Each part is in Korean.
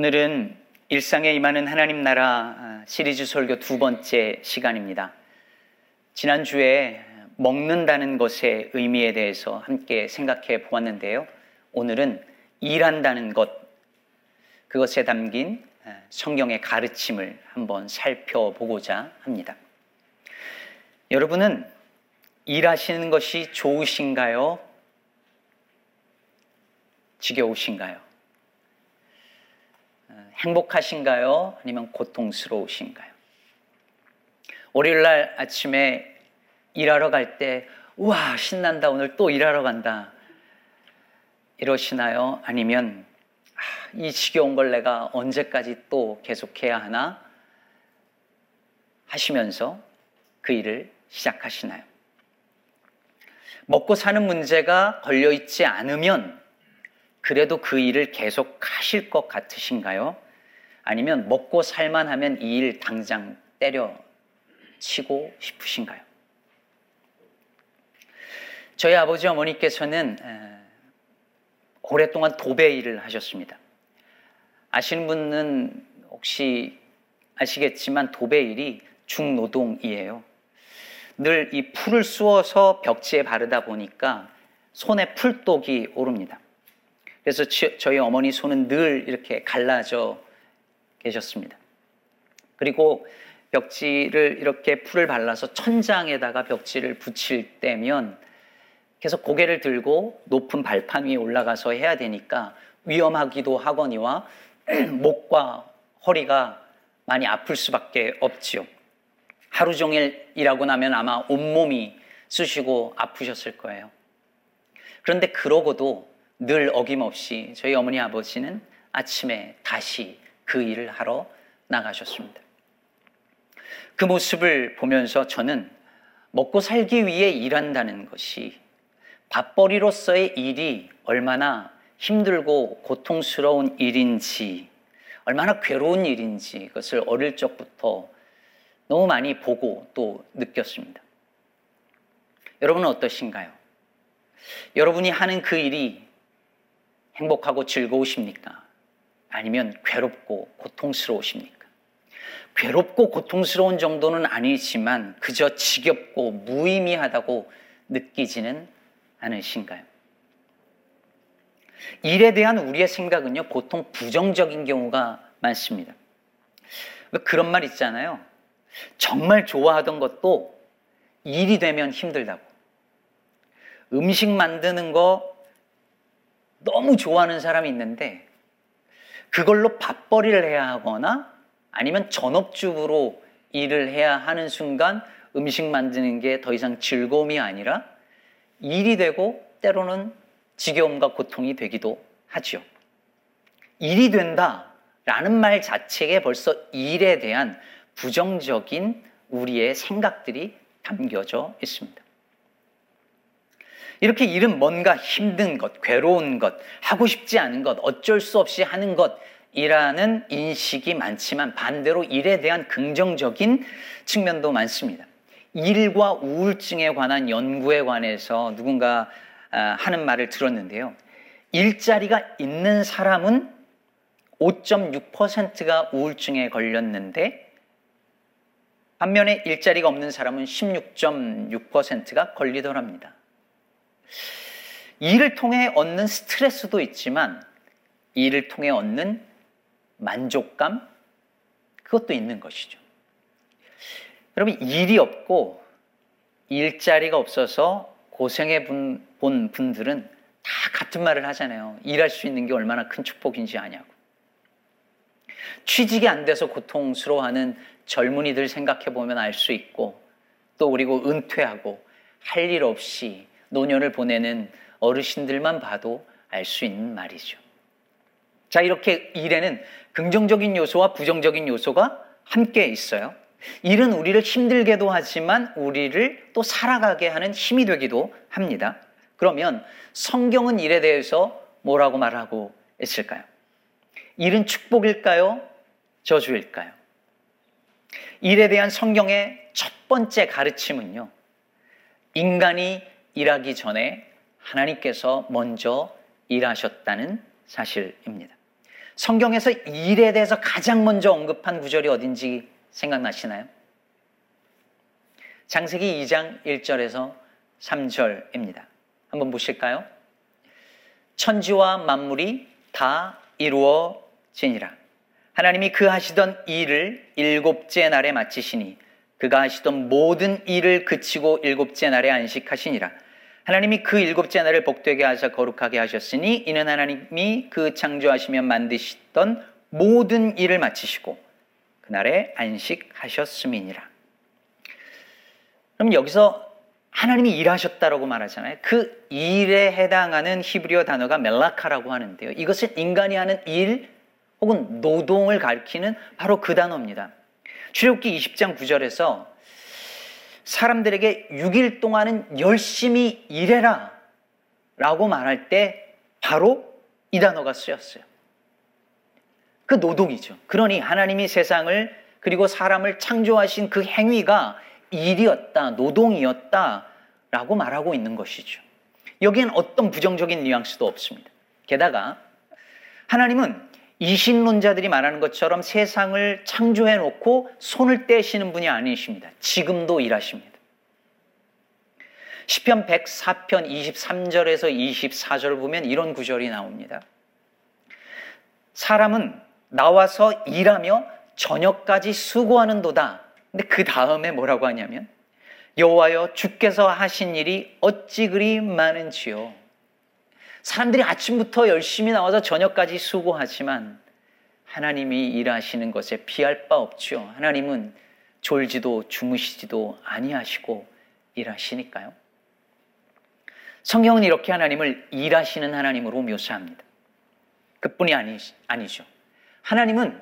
오늘은 일상에 임하는 하나님 나라 아, 시리즈 설교 두 번째 시간입니다. 지난주에 먹는다는 것의 의미에 대해서 함께 생각해 보았는데요. 오늘은 일한다는 것, 그것에 담긴 아, 성경의 가르침을 한번 살펴보고자 합니다. 여러분은 일하시는 것이 좋으신가요? 지겨우신가요? 행복하신가요? 아니면 고통스러우신가요? 월요일 날 아침에 일하러 갈 때, 우와, 신난다. 오늘 또 일하러 간다. 이러시나요? 아니면, 아, 이 지겨운 걸 내가 언제까지 또 계속해야 하나? 하시면서 그 일을 시작하시나요? 먹고 사는 문제가 걸려있지 않으면 그래도 그 일을 계속 하실 것 같으신가요? 아니면 먹고 살만 하면 이 일 당장 때려 치고 싶으신가요? 저희 아버지 어머니께서는 오랫동안 도배 일을 하셨습니다. 아시는 분은 혹시 아시겠지만 도배 일이 중노동이에요. 늘 이 풀을 쑤어서 벽지에 바르다 보니까 손에 풀독이 오릅니다. 그래서 저희 어머니 손은 늘 이렇게 갈라져 계셨습니다. 그리고 벽지를 이렇게 풀을 발라서 천장에다가 벽지를 붙일 때면 계속 고개를 들고 높은 발판 위에 올라가서 해야 되니까 위험하기도 하거니와 목과 허리가 많이 아플 수밖에 없지요. 하루 종일 일하고 나면 아마 온몸이 쑤시고 아프셨을 거예요. 그런데 그러고도 늘 어김없이 저희 어머니 아버지는 아침에 다시 그 일을 하러 나가셨습니다. 그 모습을 보면서 저는 먹고 살기 위해 일한다는 것이 밥벌이로서의 일이 얼마나 힘들고 고통스러운 일인지, 얼마나 괴로운 일인지 그것을 어릴 적부터 너무 많이 보고 또 느꼈습니다. 여러분은 어떠신가요? 여러분이 하는 그 일이 행복하고 즐거우십니까? 아니면 괴롭고 고통스러우십니까? 괴롭고 고통스러운 정도는 아니지만 그저 지겹고 무의미하다고 느끼지는 않으신가요? 일에 대한 우리의 생각은요, 보통 부정적인 경우가 많습니다. 그런 말 있잖아요. 정말 좋아하던 것도 일이 되면 힘들다고. 음식 만드는 거 너무 좋아하는 사람이 있는데 그걸로 밥벌이를 해야 하거나 아니면 전업주부로 일을 해야 하는 순간 음식 만드는 게 더 이상 즐거움이 아니라 일이 되고 때로는 지겨움과 고통이 되기도 하지요. 일이 된다라는 말 자체에 벌써 일에 대한 부정적인 우리의 생각들이 담겨져 있습니다. 이렇게 일은 뭔가 힘든 것, 괴로운 것, 하고 싶지 않은 것, 어쩔 수 없이 하는 것이라는 인식이 많지만 반대로 일에 대한 긍정적인 측면도 많습니다. 일과 우울증에 관한 연구에 관해서 누군가 아, 하는 말을 들었는데요. 일자리가 있는 사람은 5.6%가 우울증에 걸렸는데 반면에 일자리가 없는 사람은 16.6%가 걸리더랍니다. 일을 통해 얻는 스트레스도 있지만 일을 통해 얻는 만족감 그것도 있는 것이죠. 여러분 일이 없고 일자리가 없어서 고생해 본 분들은 다 같은 말을 하잖아요. 일할 수 있는 게 얼마나 큰 축복인지 아냐고. 취직이 안 돼서 고통스러워하는 젊은이들 생각해 보면 알 수 있고 또 그리고 은퇴하고 할 일 없이 노년을 보내는 어르신들만 봐도 알 수 있는 말이죠. 자, 이렇게 일에는 긍정적인 요소와 부정적인 요소가 함께 있어요. 일은 우리를 힘들게도 하지만 우리를 또 살아가게 하는 힘이 되기도 합니다. 그러면 성경은 일에 대해서 뭐라고 말하고 있을까요? 일은 축복일까요? 저주일까요? 일에 대한 성경의 첫 번째 가르침은요. 인간이 일하기 전에 하나님께서 먼저 일하셨다는 사실입니다. 성경에서 일에 대해서 가장 먼저 언급한 구절이 어딘지 생각나시나요? 장세기 2장 1절에서 3절입니다. 한번 보실까요? 천지와 만물이 다 이루어지니라. 하나님이 그 하시던 일을 일곱째 날에 마치시니 그가 하시던 모든 일을 그치고 일곱째 날에 안식하시니라. 하나님이 그 일곱째 날을 복되게 하사 거룩하게 하셨으니 이는 하나님이 그 창조하시며 만드시던 모든 일을 마치시고 그날에 안식하셨음이니라. 그럼 여기서 하나님이 일하셨다라고 말하잖아요. 그 일에 해당하는 히브리어 단어가 멜라카라고 하는데요. 이것은 인간이 하는 일 혹은 노동을 가리키는 바로 그 단어입니다. 출애굽기 20장 9절에서 사람들에게 6일 동안은 열심히 일해라 라고 말할 때 바로 이 단어가 쓰였어요. 그 노동이죠. 그러니 하나님이 세상을 그리고 사람을 창조하신 그 행위가 일이었다, 노동이었다 라고 말하고 있는 것이죠. 여기엔 어떤 부정적인 뉘앙스도 없습니다. 게다가 하나님은 이신론자들이 말하는 것처럼 세상을 창조해 놓고 손을 떼시는 분이 아니십니다. 지금도 일하십니다. 시편 104편 23절에서 24절을 보면 이런 구절이 나옵니다. 사람은 나와서 일하며 저녁까지 수고하는 도다. 근데 그 다음에 뭐라고 하냐면 여호와여 주께서 하신 일이 어찌 그리 많은지요. 사람들이 아침부터 열심히 나와서 저녁까지 수고하지만 하나님이 일하시는 것에 피할 바 없지요. 하나님은 졸지도 주무시지도 아니하시고 일하시니까요. 성경은 이렇게 하나님을 일하시는 하나님으로 묘사합니다. 그뿐이 아니, 아니죠. 하나님은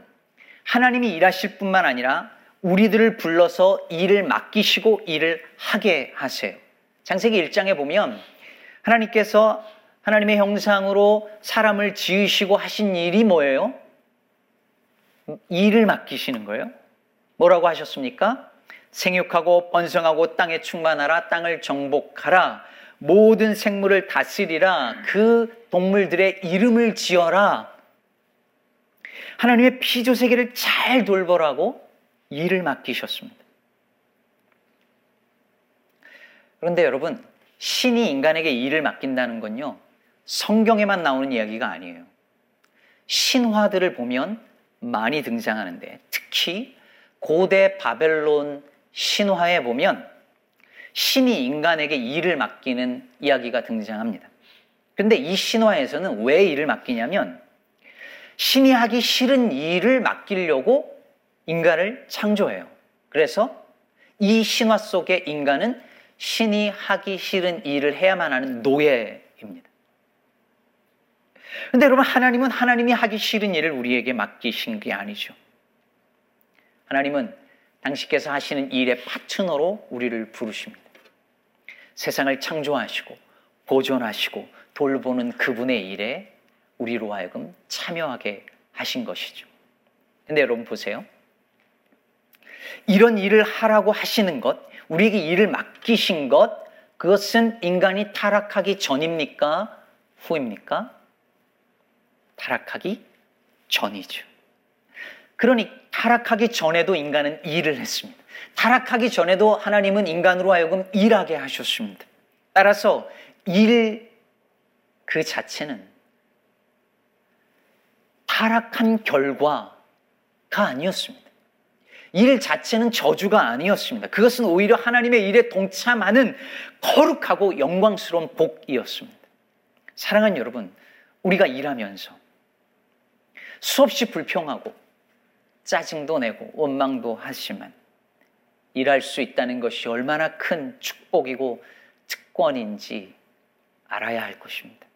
하나님이 일하실 뿐만 아니라 우리들을 불러서 일을 맡기시고 일을 하게 하세요. 장세기 1장에 보면 하나님께서 하나님의 형상으로 사람을 지으시고 하신 일이 뭐예요? 일을 맡기시는 거예요. 뭐라고 하셨습니까? 생육하고 번성하고 땅에 충만하라, 땅을 정복하라, 모든 생물을 다스리라, 그 동물들의 이름을 지어라. 하나님의 피조 세계를 잘 돌보라고 일을 맡기셨습니다. 그런데 여러분, 신이 인간에게 일을 맡긴다는 건요, 성경에만 나오는 이야기가 아니에요. 신화들을 보면 많이 등장하는데, 특히 고대 바벨론 신화에 보면 신이 인간에게 일을 맡기는 이야기가 등장합니다. 그런데 이 신화에서는 왜 일을 맡기냐면, 신이 하기 싫은 일을 맡기려고 인간을 창조해요. 그래서 이 신화 속의 인간은 신이 하기 싫은 일을 해야만 하는 노예입니다. 근데 여러분, 하나님은 하나님이 하기 싫은 일을 우리에게 맡기신 게 아니죠. 하나님은 당신께서 하시는 일의 파트너로 우리를 부르십니다. 세상을 창조하시고 보존하시고 돌보는 그분의 일에 우리로 하여금 참여하게 하신 것이죠. 근데 여러분 보세요. 이런 일을 하라고 하시는 것, 우리에게 일을 맡기신 것, 그것은 인간이 타락하기 전입니까? 후입니까? 타락하기 전이죠. 그러니 타락하기 전에도 인간은 일을 했습니다. 타락하기 전에도 하나님은 인간으로 하여금 일하게 하셨습니다. 따라서 일 그 자체는 타락한 결과가 아니었습니다. 일 자체는 저주가 아니었습니다. 그것은 오히려 하나님의 일에 동참하는 거룩하고 영광스러운 복이었습니다. 사랑하는 여러분, 우리가 일하면서 수없이 불평하고 짜증도 내고 원망도 하지만 일할 수 있다는 것이 얼마나 큰 축복이고 특권인지 알아야 할 것입니다.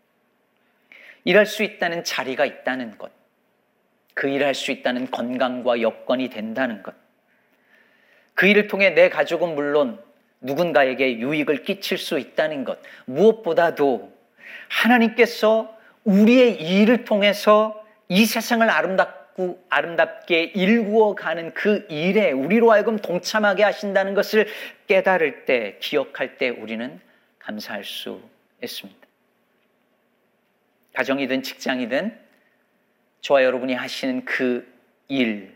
일할 수 있다는 자리가 있다는 것, 그 일할 수 있다는 건강과 여건이 된다는 것, 그 일을 통해 내 가족은 물론 누군가에게 유익을 끼칠 수 있다는 것, 무엇보다도 하나님께서 우리의 일을 통해서 이 세상을 아름답고 아름답게 일구어 가는 그 일에 우리로 하여금 동참하게 하신다는 것을 깨달을 때, 기억할 때 우리는 감사할 수 있습니다. 가정이든 직장이든 저와 여러분이 하시는 그 일,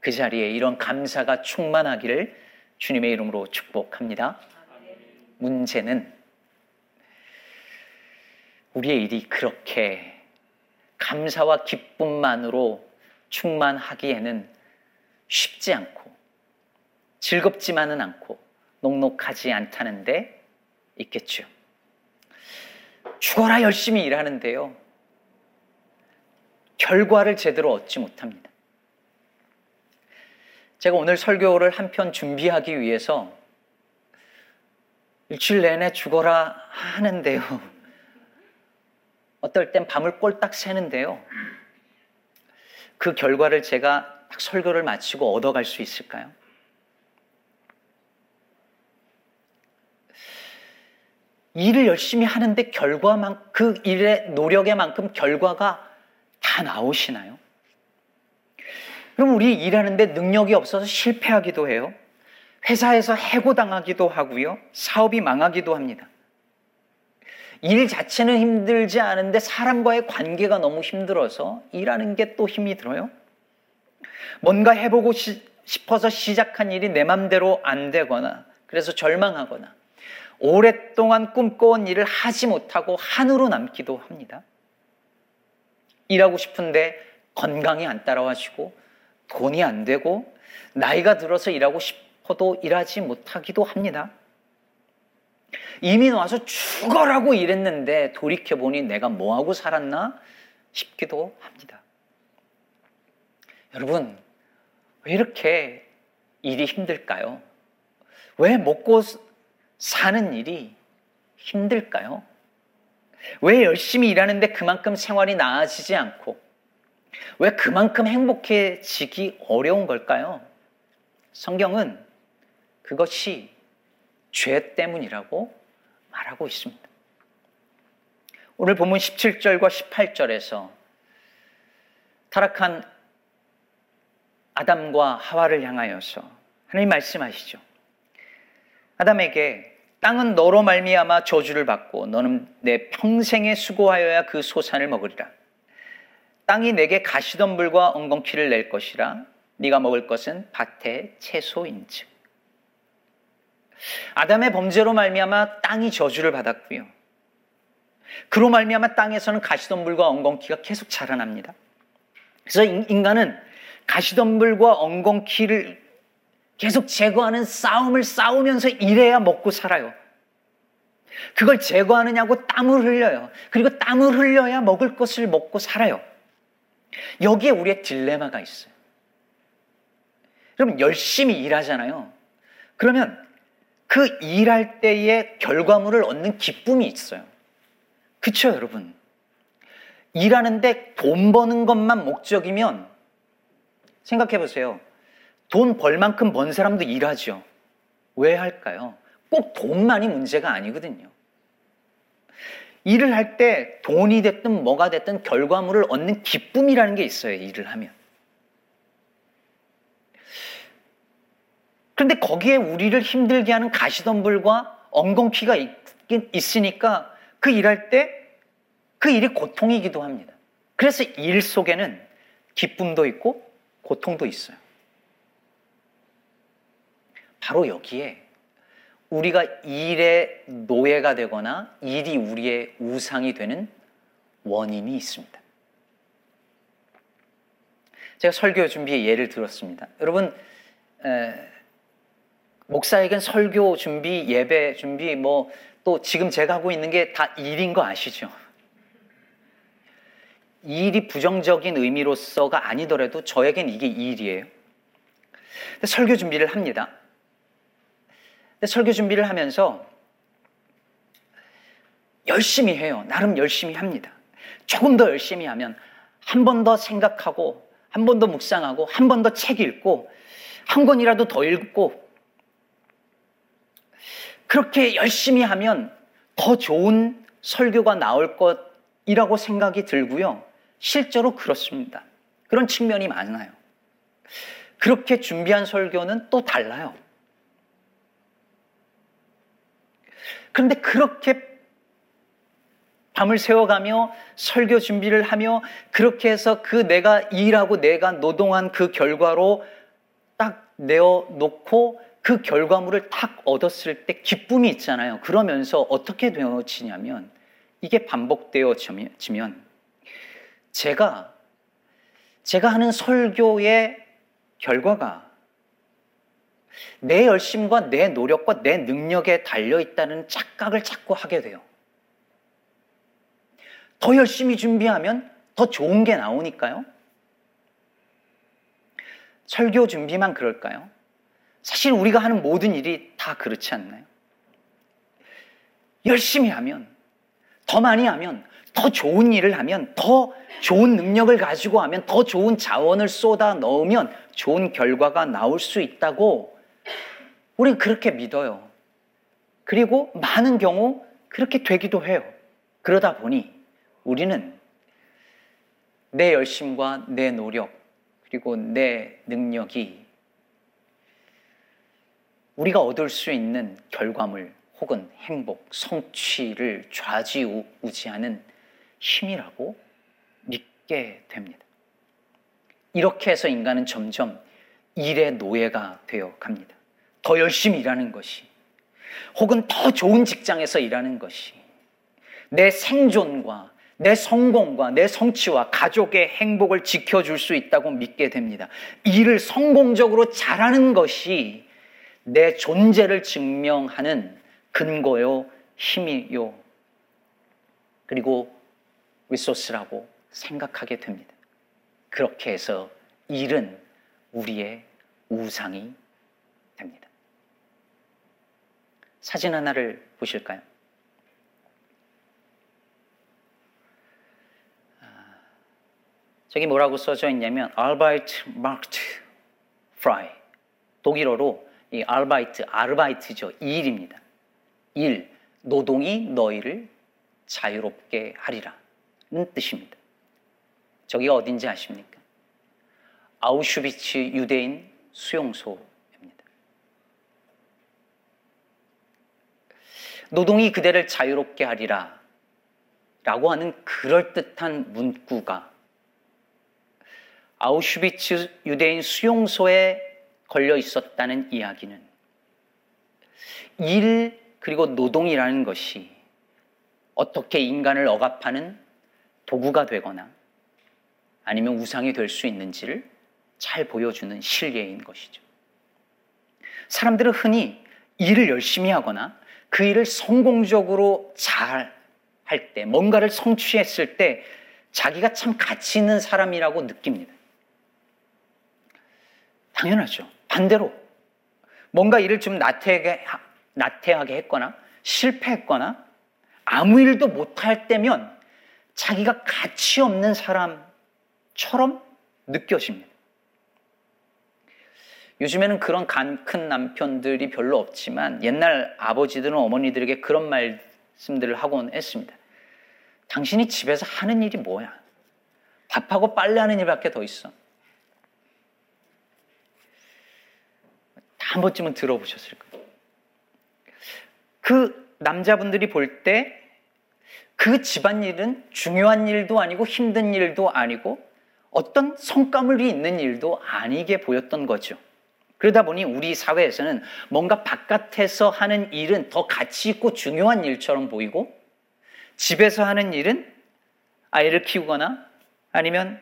그 자리에 이런 감사가 충만하기를 주님의 이름으로 축복합니다. 문제는 우리의 일이 그렇게 감사와 기쁨만으로 충만하기에는 쉽지 않고 즐겁지만은 않고 녹록하지 않다는데 있겠죠. 죽어라 열심히 일하는데요. 결과를 제대로 얻지 못합니다. 제가 오늘 설교를 한 편 준비하기 위해서 일주일 내내 죽어라 하는데요. 어떨 땐 밤을 꼴딱 새는데요. 그 결과를 제가 딱 설교를 마치고 얻어갈 수 있을까요? 일을 열심히 하는데 결과만 그 일의 노력의 만큼 결과가 다 나오시나요? 그럼 우리 일하는데 능력이 없어서 실패하기도 해요. 회사에서 해고당하기도 하고요. 사업이 망하기도 합니다. 일 자체는 힘들지 않은데 사람과의 관계가 너무 힘들어서 일하는 게 또 힘이 들어요. 뭔가 해보고 시, 싶어서 시작한 일이 내 맘대로 안 되거나 그래서 절망하거나 오랫동안 꿈꿔온 일을 하지 못하고 한으로 남기도 합니다. 일하고 싶은데 건강이 안 따라와주고 돈이 안 되고 나이가 들어서 일하고 싶어도 일하지 못하기도 합니다. 이미 와서 죽어라고 일했는데 돌이켜보니 내가 뭐하고 살았나 싶기도 합니다. 여러분, 왜 이렇게 일이 힘들까요? 왜 먹고 사는 일이 힘들까요? 왜 열심히 일하는데 그만큼 생활이 나아지지 않고 왜 그만큼 행복해지기 어려운 걸까요? 성경은 그것이 죄 때문이라고 말하고 있습니다. 오늘 본문 17절과 18절에서 타락한 아담과 하와를 향하여서 하나님 말씀하시죠. 아담에게 땅은 너로 말미암아 저주를 받고 너는 내 평생에 수고하여야 그 소산을 먹으리라. 땅이 내게 가시덤불과 엉겅퀴를 낼 것이라 네가 먹을 것은 밭의 채소인즉. 아담의 범죄로 말미암아 땅이 저주를 받았고요. 그로 말미암아 땅에서는 가시덤불과 엉겅퀴가 계속 자라납니다. 그래서 인간은 가시덤불과 엉겅퀴를 계속 제거하는 싸움을 싸우면서 일해야 먹고 살아요. 그걸 제거하느냐고 땀을 흘려요. 그리고 땀을 흘려야 먹을 것을 먹고 살아요. 여기에 우리의 딜레마가 있어요. 그럼 열심히 일하잖아요. 그러면 그 일할 때의 결과물을 얻는 기쁨이 있어요. 그쵸, 여러분? 일하는데 돈 버는 것만 목적이면 생각해 보세요. 돈 벌 만큼 번 사람도 일하죠. 왜 할까요? 꼭 돈만이 문제가 아니거든요. 일을 할 때 돈이 됐든 뭐가 됐든 결과물을 얻는 기쁨이라는 게 있어요. 일을 하면. 그런데 거기에 우리를 힘들게 하는 가시덤불과 엉겅퀴가 있으니까 그 일할 때 그 일이 고통이기도 합니다. 그래서 일 속에는 기쁨도 있고 고통도 있어요. 바로 여기에 우리가 일의 노예가 되거나 일이 우리의 우상이 되는 원인이 있습니다. 제가 설교 준비에 예를 들었습니다. 여러분, 에, 목사에겐 설교 준비, 예배 준비, 뭐, 또 지금 제가 하고 있는 게 다 일인 거 아시죠? 일이 부정적인 의미로서가 아니더라도 저에겐 이게 일이에요. 설교 준비를 합니다. 설교 준비를 하면서 열심히 해요. 나름 열심히 합니다. 조금 더 열심히 하면 한 번 더 생각하고, 한 번 더 묵상하고, 한 번 더 책 읽고, 한 권이라도 더 읽고, 그렇게 열심히 하면 더 좋은 설교가 나올 것이라고 생각이 들고요. 실제로 그렇습니다. 그런 측면이 많아요. 그렇게 준비한 설교는 또 달라요. 그런데 그렇게 밤을 새워가며 설교 준비를 하며 그렇게 해서 그 내가 일하고 내가 노동한 그 결과로 딱 내어 놓고 그 결과물을 딱 얻었을 때 기쁨이 있잖아요. 그러면서 어떻게 되어지냐면 이게 반복되어지면 제가 제가 하는 설교의 결과가 내 열심과 내 노력과 내 능력에 달려 있다는 착각을 자꾸 하게 돼요. 더 열심히 준비하면 더 좋은 게 나오니까요. 설교 준비만 그럴까요? 사실 우리가 하는 모든 일이 다 그렇지 않나요? 열심히 하면, 더 많이 하면, 더 좋은 일을 하면, 더 좋은 능력을 가지고 하면, 더 좋은 자원을 쏟아 넣으면 좋은 결과가 나올 수 있다고 우리는 그렇게 믿어요. 그리고 많은 경우 그렇게 되기도 해요. 그러다 보니 우리는 내 열심과 내 노력, 그리고 내 능력이 우리가 얻을 수 있는 결과물 혹은 행복, 성취를 좌지우지하는 힘이라고 믿게 됩니다. 이렇게 해서 인간은 점점 일의 노예가 되어 갑니다. 더 열심히 일하는 것이, 혹은 더 좋은 직장에서 일하는 것이, 내 생존과 내 성공과 내 성취와 가족의 행복을 지켜줄 수 있다고 믿게 됩니다. 일을 성공적으로 잘하는 것이 내 존재를 증명하는 근거요, 힘이요, 그리고 resource라고 생각하게 됩니다. 그렇게 해서 일은 우리의 우상이 됩니다. 사진 하나를 보실까요? 저기 뭐라고 써져 있냐면 Arbeit macht frei 독일어로 이 Arbeit 아르바이트죠 일입니다. 일 노동이 너희를 자유롭게 하리라는 뜻입니다. 저기가 어딘지 아십니까? 아우슈비츠 유대인 수용소입니다. 노동이 그대를 자유롭게 하리라 라고 하는 그럴듯한 문구가 아우슈비츠 유대인 수용소에 걸려 있었다는 이야기는 일 그리고 노동이라는 것이 어떻게 인간을 억압하는 도구가 되거나 아니면 우상이 될 수 있는지를 잘 보여주는 실례인 것이죠. 사람들은 흔히 일을 열심히 하거나 그 일을 성공적으로 잘 할 때, 뭔가를 성취했을 때 자기가 참 가치 있는 사람이라고 느낍니다. 당연하죠. 반대로 뭔가 일을 좀 나태하게, 나태하게 했거나 실패했거나 아무 일도 못할 때면 자기가 가치 없는 사람처럼 느껴집니다. 요즘에는 그런 간 큰 남편들이 별로 없지만 옛날 아버지들은 어머니들에게 그런 말씀들을 하곤 했습니다. 당신이 집에서 하는 일이 뭐야? 밥하고 빨래하는 일밖에 더 있어. 한 번쯤은 들어보셨을 거예요. 그 남자분들이 볼 때 그 집안일은 중요한 일도 아니고 힘든 일도 아니고 어떤 성과물이 있는 일도 아니게 보였던 거죠. 그러다 보니 우리 사회에서는 뭔가 바깥에서 하는 일은 더 가치 있고 중요한 일처럼 보이고 집에서 하는 일은 아이를 키우거나 아니면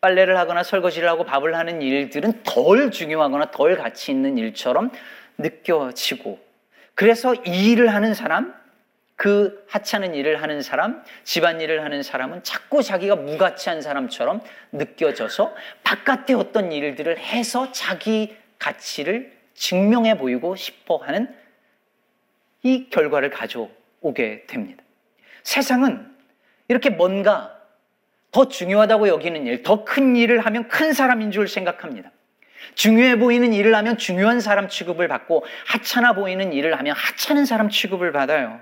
빨래를 하거나 설거지를 하고 밥을 하는 일들은 덜 중요하거나 덜 가치 있는 일처럼 느껴지고 그래서 이 일을 하는 사람, 그 하찮은 일을 하는 사람, 집안일을 하는 사람은 자꾸 자기가 무가치한 사람처럼 느껴져서 바깥의 어떤 일들을 해서 자기 가치를 증명해 보이고 싶어 하는 이 결과를 가져오게 됩니다. 세상은 이렇게 뭔가 더 중요하다고 여기는 일, 더 큰 일을 하면 큰 사람인 줄 생각합니다. 중요해 보이는 일을 하면 중요한 사람 취급을 받고 하찮아 보이는 일을 하면 하찮은 사람 취급을 받아요.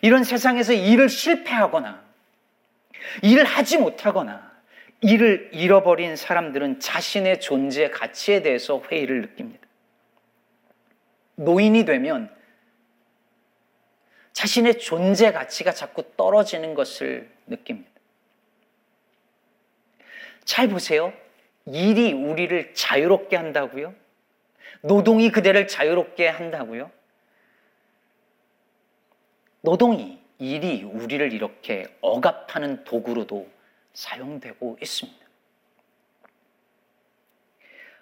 이런 세상에서 일을 실패하거나 일을 하지 못하거나 일을 잃어버린 사람들은 자신의 존재 가치에 대해서 회의를 느낍니다. 노인이 되면 자신의 존재 가치가 자꾸 떨어지는 것을 느낍니다. 잘 보세요. 일이 우리를 자유롭게 한다고요? 노동이 그대를 자유롭게 한다고요? 노동이, 일이 우리를 이렇게 억압하는 도구로도 사용되고 있습니다.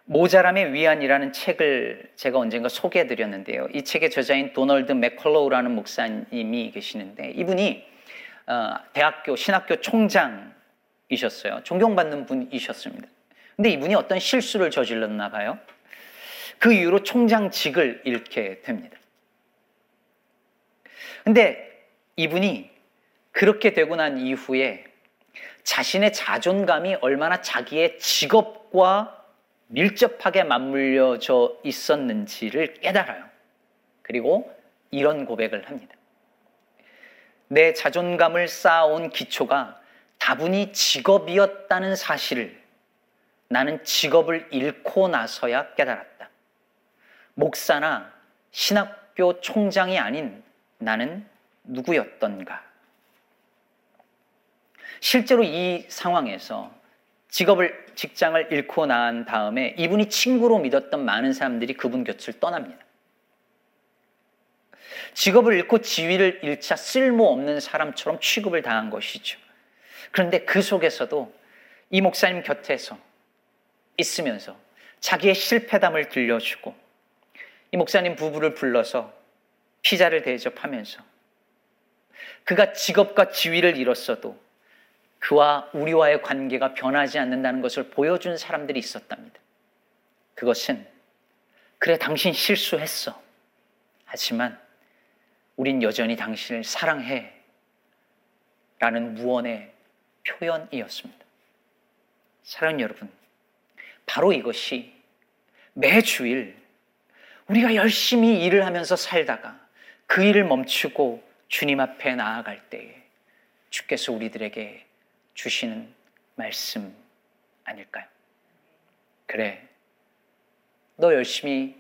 모자람의 위안이라는 책을 제가 언젠가 소개해 드렸는데요. 이 책의 저자인 도널드 맥컬로우라는 목사님이 계시는데 이분이 어, 대학교 신학교 총장 이셨어요. 존경받는 분이셨습니다. 근데 이분이 어떤 실수를 저질렀나 봐요. 그 이후로 총장직을 잃게 됩니다. 근데 이분이 그렇게 되고 난 이후에 자신의 자존감이 얼마나 자기의 직업과 밀접하게 맞물려져 있었는지를 깨달아요. 그리고 이런 고백을 합니다. 내 자존감을 쌓아온 기초가 다분히 직업이었다는 사실을 나는 직업을 잃고 나서야 깨달았다. 목사나 신학교 총장이 아닌 나는 누구였던가. 실제로 이 상황에서 직업을, 직장을 잃고 난 다음에 이분이 친구로 믿었던 많은 사람들이 그분 곁을 떠납니다. 직업을 잃고 지위를 잃자 쓸모없는 사람처럼 취급을 당한 것이죠. 그런데 그 속에서도 이 목사님 곁에서 있으면서 자기의 실패담을 들려주고 이 목사님 부부를 불러서 피자를 대접하면서 그가 직업과 지위를 잃었어도 그와 우리와의 관계가 변하지 않는다는 것을 보여준 사람들이 있었답니다. 그것은 그래 당신 실수했어. 하지만 우린 여전히 당신을 사랑해. 라는 무언의 표현이었습니다. 사랑 여러분, 바로 이것이 매주일 우리가 열심히 일을 하면서 살다가 그 일을 멈추고 주님 앞에 나아갈 때에 주께서 우리들에게 주시는 말씀 아닐까요? 그래. 너 열심히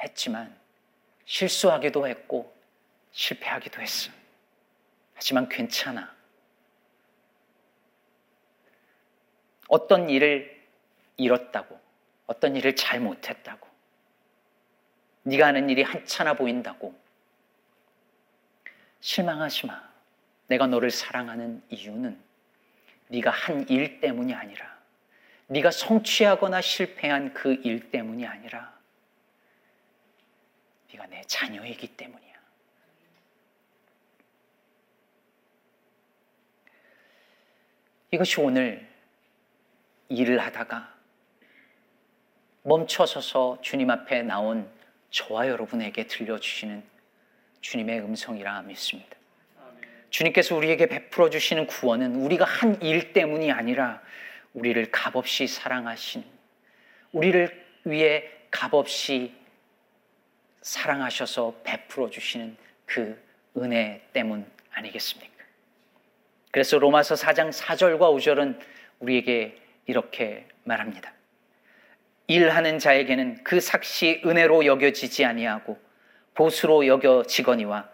했지만 실수하기도 했고 실패하기도 했어. 하지만 괜찮아. 어떤 일을 잃었다고, 어떤 일을 잘 못했다고, 네가 하는 일이 한찮아 보인다고 실망하지 마. 내가 너를 사랑하는 이유는 네가 한 일 때문이 아니라 네가 성취하거나 실패한 그 일 때문이 아니라 네가 내 자녀이기 때문이야. 이것이 오늘 일을 하다가 멈춰서서 주님 앞에 나온 저와 여러분에게 들려주시는 주님의 음성이라 믿습니다. 주님께서 우리에게 베풀어 주시는 구원은 우리가 한 일 때문이 아니라 우리를 값없이 사랑하신 우리를 위해 값없이 사랑하셔서 베풀어 주시는 그 은혜 때문 아니겠습니까? 그래서 로마서 4장 4절과 5절은 우리에게 이렇게 말합니다. 일하는 자에게는 그 삭시 은혜로 여겨지지 아니하고 보수로 여겨지거니와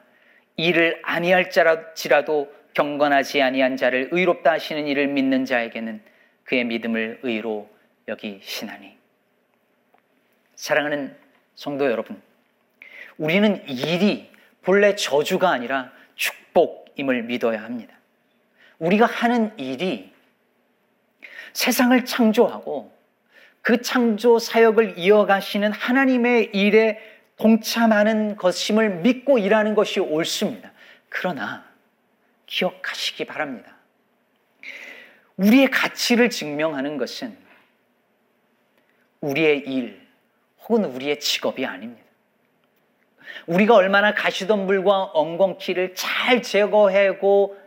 일을 아니할지라도 경건하지 아니한 자를 의롭다 하시는 이를 믿는 자에게는 그의 믿음을 의로 여기시나니 사랑하는 성도 여러분 우리는 일이 본래 저주가 아니라 축복임을 믿어야 합니다. 우리가 하는 일이 세상을 창조하고 그 창조 사역을 이어가시는 하나님의 일에 동참하는 것임을 믿고 일하는 것이 옳습니다. 그러나 기억하시기 바랍니다. 우리의 가치를 증명하는 것은 우리의 일 혹은 우리의 직업이 아닙니다. 우리가 얼마나 가시덤불과 엉겅퀴를 잘 제거하고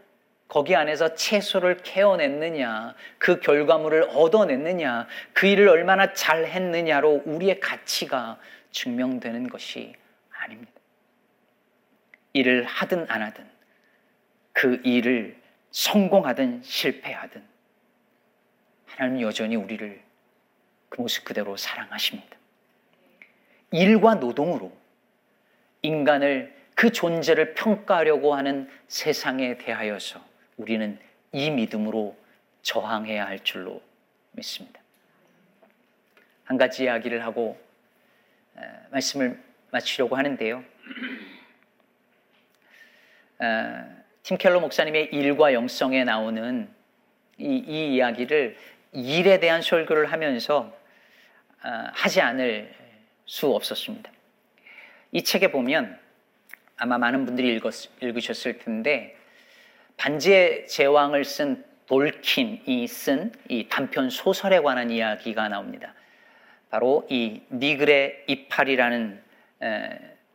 거기 안에서 채소를 캐어냈느냐, 그 결과물을 얻어냈느냐, 그 일을 얼마나 잘 했느냐로 우리의 가치가 증명되는 것이 아닙니다. 일을 하든 안 하든, 그 일을 성공하든 실패하든, 하나님 여전히 우리를 그 모습 그대로 사랑하십니다. 일과 노동으로 인간을 그 존재를 평가하려고 하는 세상에 대하여서 우리는 이 믿음으로 저항해야 할 줄로 믿습니다. 한 가지 이야기를 하고 말씀을 마치려고 하는데요. 팀 켈러 목사님의 일과 영성에 나오는 이, 이 이야기를 일에 대한 설교를 하면서 하지 않을 수 없었습니다. 이 책에 보면 아마 많은 분들이 읽었, 읽으셨을 텐데 반지의 제왕을 쓴 돌킨이 쓴 이 단편 소설에 관한 이야기가 나옵니다. 바로 이 니글의 이파리라는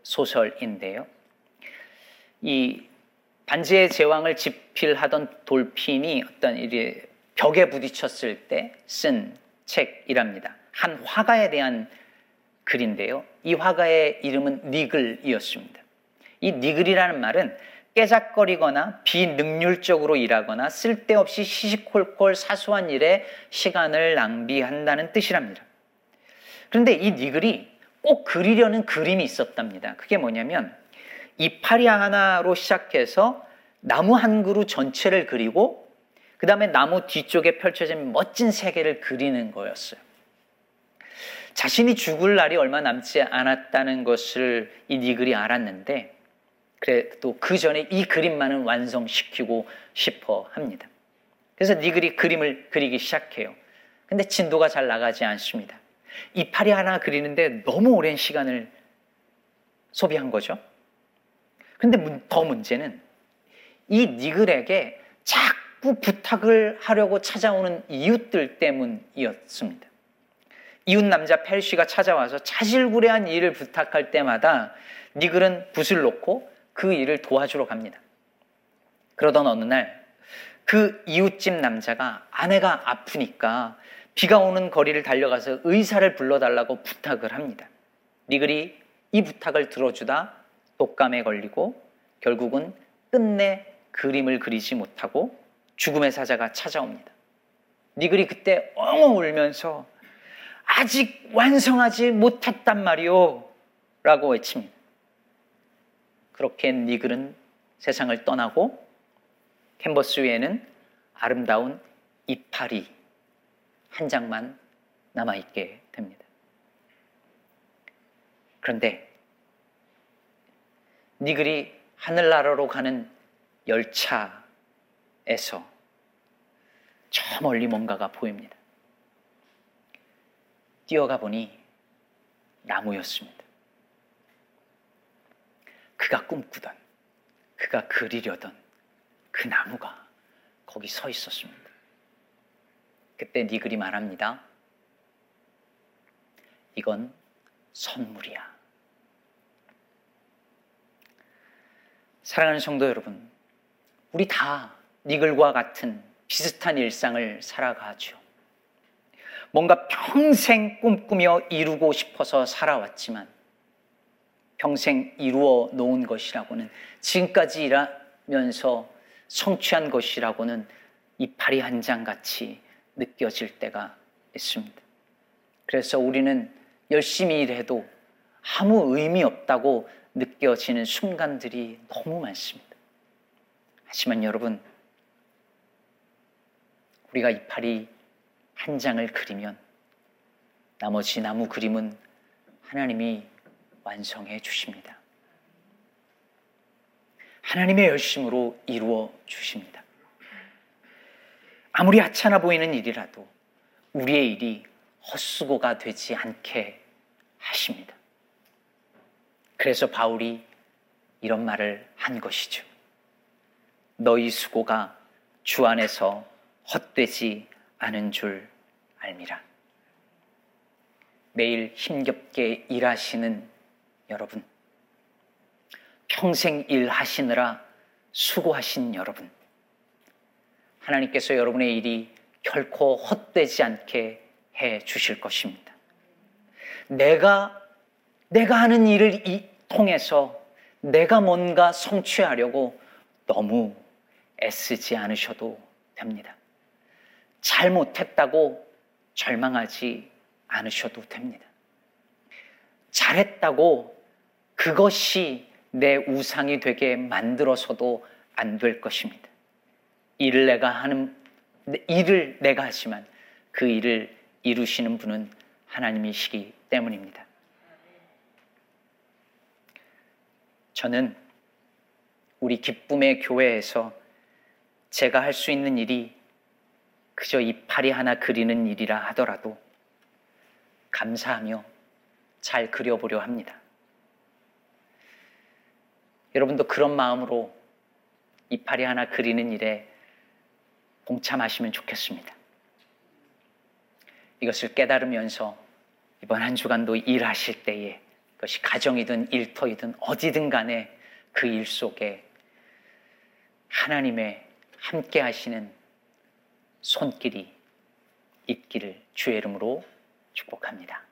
소설인데요. 이 반지의 제왕을 집필하던 돌핀이 어떤 이 벽에 부딪혔을 때 쓴 책이랍니다. 한 화가에 대한 글인데요. 이 화가의 이름은 니글이었습니다. 이 니글이라는 말은 깨작거리거나 비능률적으로 일하거나 쓸데없이 시시콜콜 사소한 일에 시간을 낭비한다는 뜻이랍니다. 그런데 이 니글이 꼭 그리려는 그림이 있었답니다. 그게 뭐냐면 이파리 하나로 시작해서 나무 한 그루 전체를 그리고 그 다음에 나무 뒤쪽에 펼쳐진 멋진 세계를 그리는 거였어요. 자신이 죽을 날이 얼마 남지 않았다는 것을 이 니글이 알았는데 그래 또 그 전에 이 그림만은 완성시키고 싶어 합니다. 그래서 니글이 그림을 그리기 시작해요. 근데 진도가 잘 나가지 않습니다. 이파리 하나 그리는데 너무 오랜 시간을 소비한 거죠. 근데 더 문제는 이 니글에게 자꾸 부탁을 하려고 찾아오는 이웃들 때문이었습니다. 이웃 남자 펠시가 찾아와서 자질구레한 일을 부탁할 때마다 니글은 붓을 놓고 그 일을 도와주러 갑니다. 그러던 어느 날 그 이웃집 남자가 아내가 아프니까 비가 오는 거리를 달려가서 의사를 불러달라고 부탁을 합니다. 니글이 이 부탁을 들어주다 독감에 걸리고 결국은 끝내 그림을 그리지 못하고 죽음의 사자가 찾아옵니다. 니글이 그때 엉엉 울면서 아직 완성하지 못했단 말이오 라고 외칩니다. 그렇게 니글은 세상을 떠나고 캔버스 위에는 아름다운 이파리 한 장만 남아있게 됩니다. 그런데 니글이 하늘나라로 가는 열차에서 저 멀리 뭔가가 보입니다. 뛰어가 보니 나무였습니다. 그가 꿈꾸던, 그가 그리려던 그 나무가 거기 서 있었습니다. 그때 니글이 말합니다. 이건 선물이야. 사랑하는 성도 여러분, 우리 다 니글과 같은 비슷한 일상을 살아가죠. 뭔가 평생 꿈꾸며 이루고 싶어서 살아왔지만 평생 이루어 놓은 것이라고는 지금까지 일하면서 성취한 것이라고는 이파리 한 장 같이 느껴질 때가 있습니다. 그래서 우리는 열심히 일해도 아무 의미 없다고 느껴지는 순간들이 너무 많습니다. 하지만 여러분, 우리가 이파리 한 장을 그리면 나머지 나무 그림은 하나님이 완성해 주십니다. 하나님의 열심으로 이루어 주십니다. 아무리 하찮아 보이는 일이라도 우리의 일이 헛수고가 되지 않게 하십니다. 그래서 바울이 이런 말을 한 것이죠. 너희 수고가 주 안에서 헛되지 않은 줄 알미라. 매일 힘겹게 일하시는 여러분, 평생 일하시느라 수고하신 여러분, 하나님께서 여러분의 일이 결코 헛되지 않게 해 주실 것입니다. 내가, 내가 하는 일을 통해서 내가 뭔가 성취하려고 너무 애쓰지 않으셔도 됩니다. 잘못했다고 절망하지 않으셔도 됩니다. 잘했다고 그것이 내 우상이 되게 만들어서도 안 될 것입니다. 일을 내가 하는 일을 내가 하지만 그 일을 이루시는 분은 하나님이시기 때문입니다. 저는 우리 기쁨의 교회에서 제가 할 수 있는 일이 그저 이파리 하나 그리는 일이라 하더라도 감사하며 잘 그려보려 합니다. 여러분도 그런 마음으로 이파리 하나 그리는 일에 동참하시면 좋겠습니다. 이것을 깨달으면서 이번 한 주간도 일하실 때에 그것이 가정이든 일터이든 어디든 간에 그 일 속에 하나님의 함께 하시는 손길이 있기를 주의 이름으로 축복합니다.